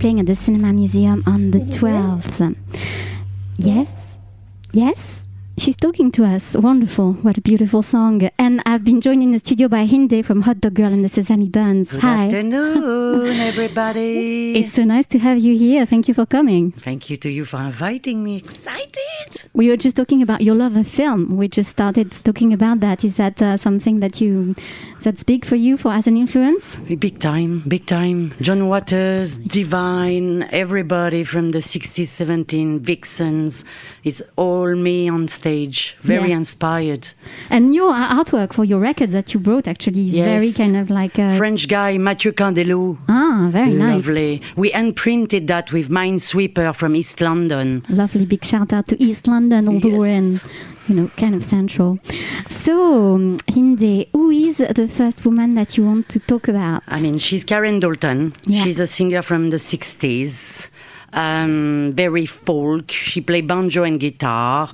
playing at the Cinema Museum on the mm-hmm. 12th. Yes? Yes? She's talking to us. Wonderful. What a beautiful song. And I've been joined in the studio by Hinde from Hot Dog Girl and the Sesame Buns. Good Hi. afternoon, everybody. It's so nice to have you here. Thank you for coming. Thank you to you for inviting me. Excited. We were just talking about your love of film. We just started talking about that. Is that uh, something that you that's big for you for as an influence? Big time, big time. John Waters, Divine, everybody from the 60s, 17, Vixens. It's all me on stage. Very Yeah. inspired. And your artwork for your records that you brought actually is Yes. very kind of like a, French guy, Mathieu Candelou. ah, very nice. Lovely. We unprinted that with Minesweeper from East London. Lovely big shout out to East London, all the Yes. way in, you know, kind of central. So, um, Hinde, who is the first woman that you want to talk about? I mean, she's Karen Dalton. Yeah. She's a singer from the 60s. Um, very folk. She played banjo and guitar.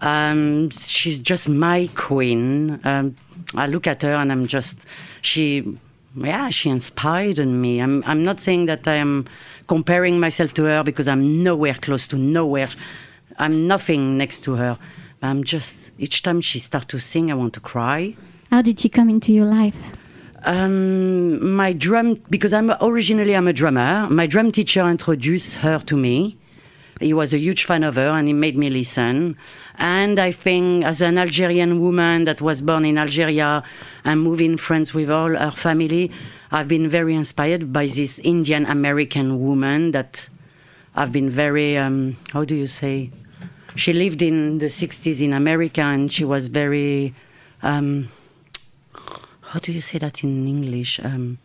Um, she's just my queen. Um, I look at her and I'm just, she, yeah, she inspired in me. I'm, I'm not saying that I am comparing myself to her because I'm nowhere close to nowhere. I'm nothing next to her. I'm just, each time she starts to sing, I want to cry. How did she come into your life? Um, my drum, because I'm originally I'm a drummer. My drum teacher introduced her to me. He was a huge fan of her, and he made me listen. And I think, as an Algerian woman that was born in Algeria and moved in France with all her family, I've been very inspired by this Indian American woman that I've been very, um, how do you say? She lived in the 60s in America, and she was very. Um, how do you say that in English? Um,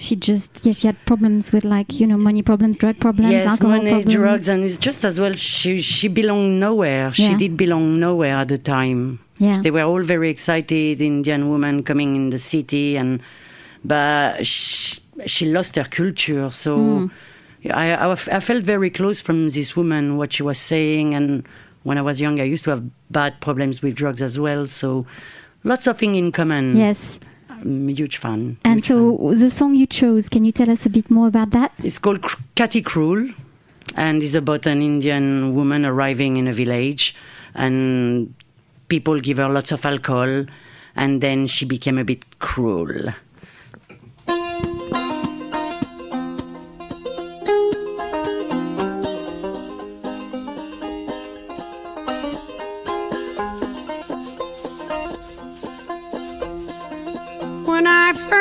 She just, yeah, she had problems with like, you know, money problems, drug problems, yes, alcohol money, problems. drugs, and it's just as well. She she belonged nowhere. She did belong nowhere at the time. Yeah. They were all very excited, Indian woman coming in the city, and but she, she lost her culture. So Mm. I, I I felt very close from this woman, what she was saying, and when I was young, I used to have bad problems with drugs as well. So lots of things in common. Yes. I'm a huge fan. And huge so the song you chose, can you tell us a bit more about that? It's called Katie Cruel, and it's about an Indian woman arriving in a village, and people give her lots of alcohol, and then she became a bit cruel.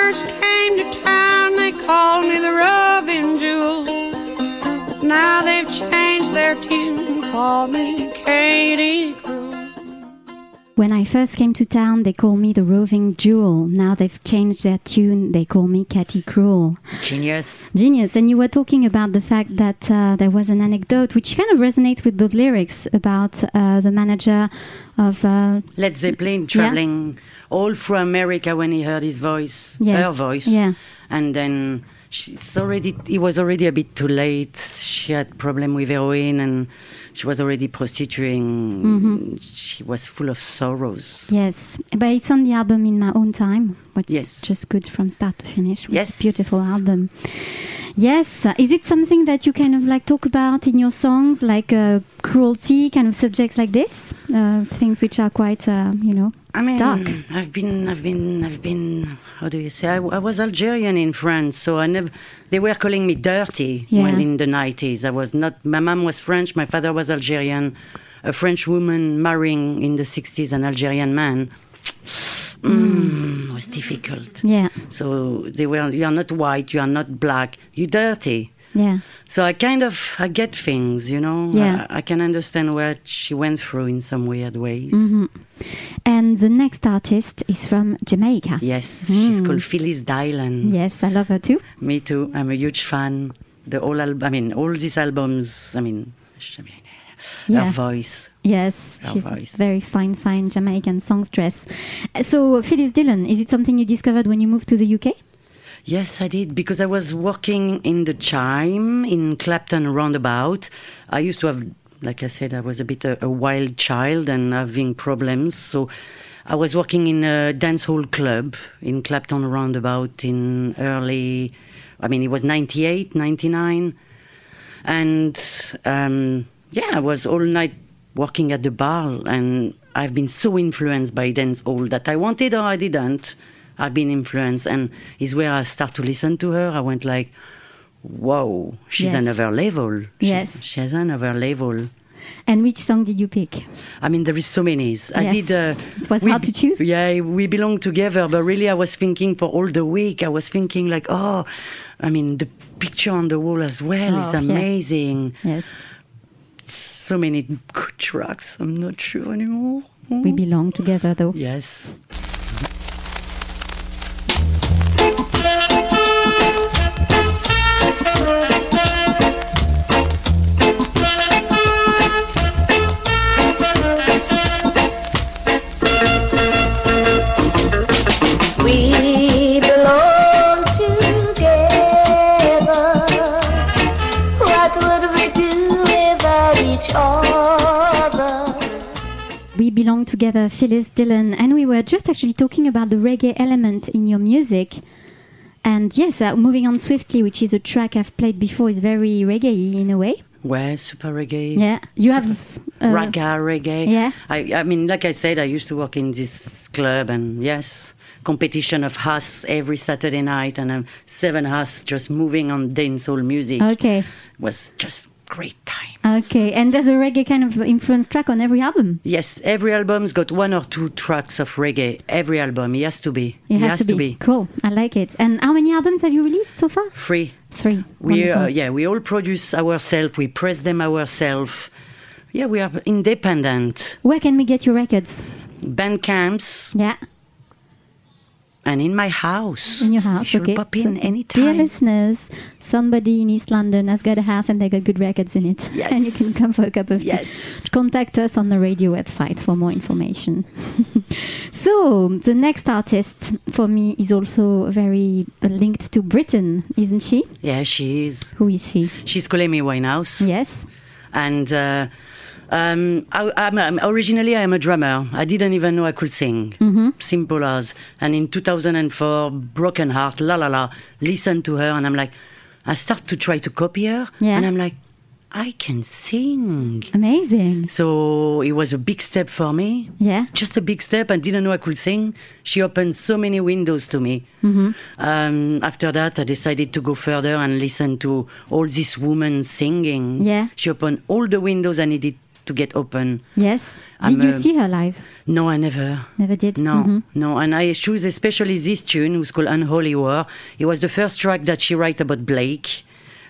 First came to town, they called me the Roving Jewel. Now they've changed their tune, call me. When I first came to town, they called me the roving jewel. Now they've changed their tune. They call me Katie Cruel. Genius. Genius. And you were talking about the fact that uh, there was an anecdote which kind of resonates with the lyrics about uh, the manager of. Uh, Led Zeppelin traveling all through America when he heard his voice, Yeah. her voice, Yeah. and then she, it's already it was already a bit too late. She had problem with heroin and she was already prostituting. Mm-hmm. She was full of sorrows. Yes, but it's on the album in my own time, which Yes. is just good from start to finish. Which Yes. beautiful album. Yes, is it something that you kind of like talk about in your songs, like uh, cruelty, kind of subjects like this, uh, things which are quite, uh, you know, I mean, Dark. I've been, I've been, I've been. How do you say? I, I was Algerian in France, so I never. They were calling me dirty Yeah. when in the nineties. I was not. My mom was French. My father was Algerian. A French woman marrying in the sixties an Algerian man. Mm, was difficult. yeah, So they were. You are not white. You are not black. you're dirty. yeah, So I kind of I get things, you know. Yeah. I, I can understand what she went through in some weird ways. Mm-hmm. And the next artist is from Jamaica. Yes, she's Mm. called Phyllis Dillon. Yes, I love her too. Me too. I'm a huge fan. The whole al- I mean, all these albums. I mean, I mean, Yeah. her voice. Yes, Her she's voice. very fine, fine Jamaican songstress. Uh, So, Phyllis Dillon, is it something you discovered when you moved to the UK? Yes, I did because I was working in the Chime in Clapton Roundabout. I used to have, like I said, I was a bit a, a wild child and having problems. So I was working in a dance hall club in Clapton Roundabout in early, I mean, it was 98, 99. And um, yeah, I was all night working at the bar, and I've been so influenced by dance hall that I wanted or I didn't. I've been influenced, and is where I start to listen to her. I went like, "Whoa, she's Yes. another level. She- Yes. she's another level." And which song did you pick? I mean, there is so many. I Yes. did. Uh, It was we- hard to choose? Yeah, we belong together, but really, I was thinking for all the week. I was thinking like, oh, I mean, the picture on the wall as well Oh, is yeah. amazing. Yes, So many good tracks. I'm not sure anymore. we belong together though. Yes. We belong together, Phyllis Dillon, and we were just actually talking about the reggae element in your music. And yes, uh, moving on swiftly, which is a track I've played before, is very reggae in a way. Well, super reggae. Yeah, you have uh, Ragga reggae. Yeah. I, I mean, like I said, I used to work in this club, and yes, competition of us every Saturday night, and um, seven us just moving on dancehall music. Okay, was just great times. okay, and there's a reggae kind of influence track on every album. Yes, every album's got one or two tracks of reggae. Every album, it has to be. It has, to, be. cool. I like it. And how many albums have you released so far? Free. Three. We uh, yeah, we all produce ourselves. We press them ourselves. Yeah, we are independent. Where can we get your records? Band camps Yeah, and in my house. in your house. You okay. pop in So, anytime. Dear listeners, somebody in East London has got a house and they got good records in it. Yes. and you can come for a cup of tea. Yes. Contact us on the radio website for more information. so, the next artist for me is also very linked to Britain, isn't she? Yeah, she is. Who is she? She's called Amy Winehouse. Yes. And uh, um, I, I'm, I'm- originally, I am a drummer. I didn't even know I could sing. Mm-hmm. Simple as. And in 2004, Broken Heart, La La La, listen to her, and I'm like, I start to try to copy her, Yeah. and I'm like, I can sing. Amazing. So it was a big step for me. Yeah. Just a big step. I didn't know I could sing. She opened so many windows to me. Mm-hmm. Um, after that, I decided to go further and listen to all these women singing. Yeah. She opened all the windows I needed to get open. Yes. I'm Did you a- see her live? No, I never. Never did. No, Mhm. no. And I choose especially this tune, was called Unholy War. It was the first track that she wrote about Blake.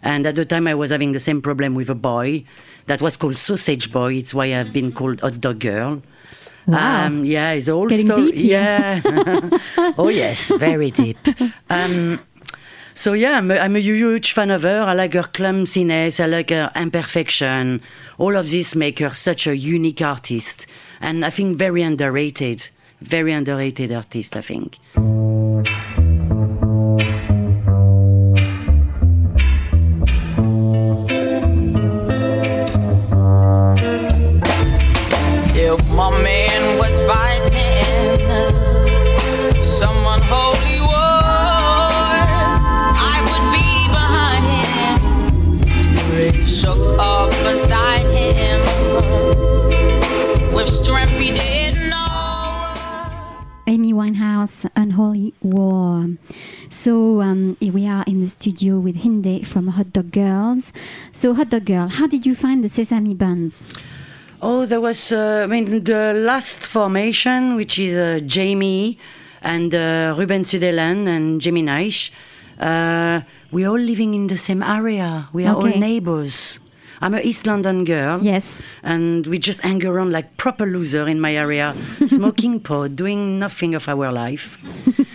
And at the time, I was having the same problem with a boy that was called Sausage Boy. It's why I've been called Hot Dog Girl. Wow. Um, yeah, it's all story. deep here. Yeah. oh yes, very deep. Um, so yeah, I'm a, I'm a huge fan of her. I like her clumsiness. I like her imperfection. All of this make her such a unique artist, and I think very underrated. Very underrated artist, I think. More. So um, here we are in the studio with Hinde from Hot Dog Girls. So Hot Dog Girl, how did you find the sesame buns? Oh, there was, uh, I mean, the last formation, which is uh, Jamie and uh, Ruben Sudelen and Jamie Naish. Uh, we're all living in the same area. We are Okay. all neighbors. I'm a East London girl. Yes. And we just hang around like proper loser in my area, smoking pot, doing nothing of our life.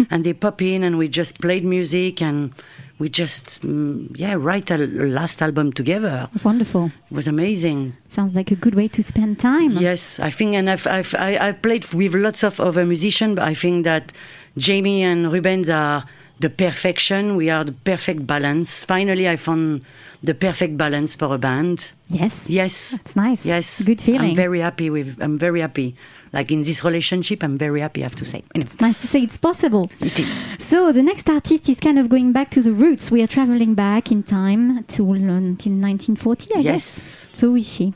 and they pop in and we just played music and we just, mm, yeah, write a last album together. Wonderful. It was amazing. Sounds like a good way to spend time. Yes, I think, and I've, I've I, I played with lots of other musicians, but I think that Jamie and Rubens are the perfection. We are the perfect balance. Finally, I found the perfect balance for a band. Yes. Yes, It's nice. yes, Good feeling. I'm very happy with. I'm very happy. Like in this relationship, I'm very happy. I have to say. Anyway, Nice to say it's possible. it is. So the next artist is kind of going back to the roots. We are traveling back in time to uh, until 1940, I guess. Yes. So is she?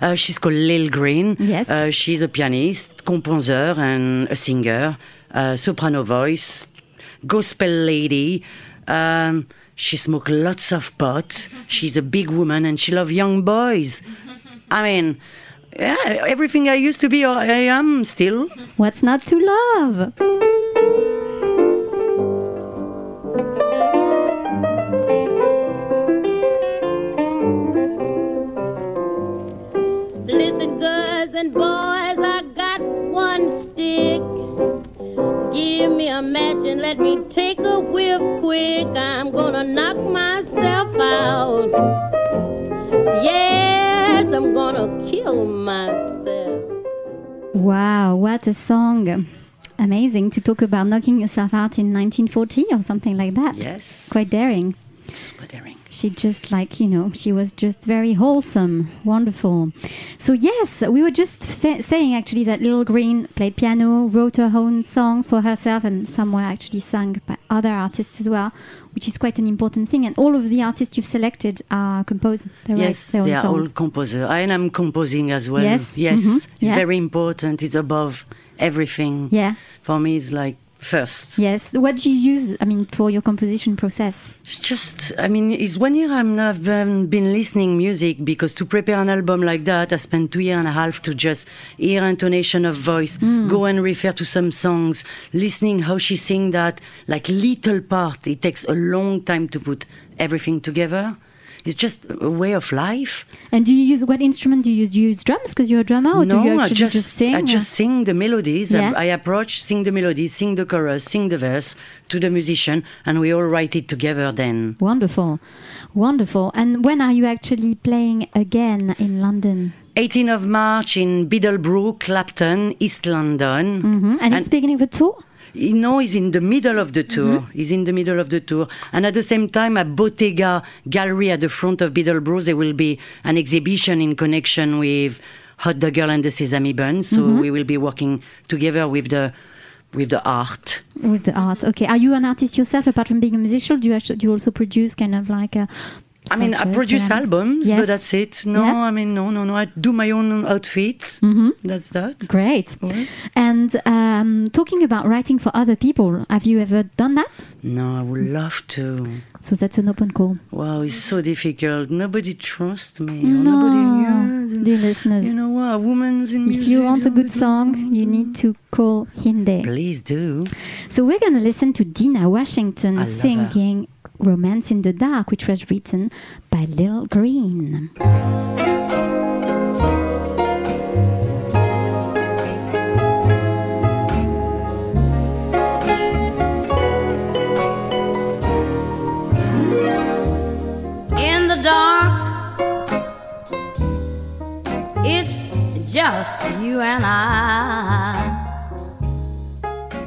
Uh, she's called Lil Green. Yes. Uh, she's a pianist, composer, and a singer, uh, soprano voice, gospel lady. Um, she smokes lots of pot. She's a big woman and she loves young boys. I mean, yeah, everything I used to be, or I am still. What's not to love? Listen, girls and boys, me a match and let me take a whiff quick. I'm gonna knock myself out. Yes, I'm gonna kill myself. Wow, what a song. Amazing to talk about knocking yourself out in 1940 or something like that. Yes. Quite daring. Super daring. She just like, you know, she was just very wholesome, wonderful. So, yes, we were just fa- saying actually that Little Green played piano, wrote her own songs for herself, and some were actually sung by other artists as well, which is quite an important thing. And all of the artists you've selected are composers Yes, their they are all composers. And I'm composing as well. Yes, Yes. mhm, It's yeah. very important. It's above everything. Yeah. For me, it's like first. Yes. What do you use, I mean, for your composition process? It's just, I mean, it's one year I've never um, been listening music because to prepare an album like that, I spent two years and a half to just hear intonation of voice, hmm. go and refer to some songs, listening how she sing that, like little part. It takes a long time to put everything together. It's just a way of life. And do you use, what instrument do you use? Do you use drums because you're a drummer? Or no, do you I just, just, sing? I just sing the melodies. Yeah. I, I approach, sing the melodies, sing the chorus, sing the verse to the musician, and we all write it together then. Wonderful, wonderful. And when are you actually playing again in London? 18th of March in Biddle Bros, Clapton, East London. hmm And, it's beginning of a tour. You know, he's in the middle of the tour. Mm-hmm. He's in the middle of the tour. And at the same time, at Bottega Gallery at the front of Biddle Bros, there will be an exhibition in connection with Hot Dog Girl and the Sesame Bun. So Mm-hmm. we will be working together with the with the art. With the art, okay. Are you an artist yourself? Apart from being a musician, do you do you also produce kind of like a? I mean, I produce albums, Yes. but that's it. No, Yeah. I mean, no, no, no. I do my own outfits. Mhm. That's that. Great. And um, talking about writing for other people, have you ever done that? No, I would love to. So that's an open call. Wow, it's so difficult. Nobody trusts me. No, Nobody. Dear listeners. You know what? A woman's in if music. you want a good song, you need to call Hinde. Please do. So we're going to listen to Dinah Washington I singing Romance in the Dark, which was written by Lil Green. in the dark. It's just you and I.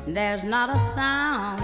There's not a sound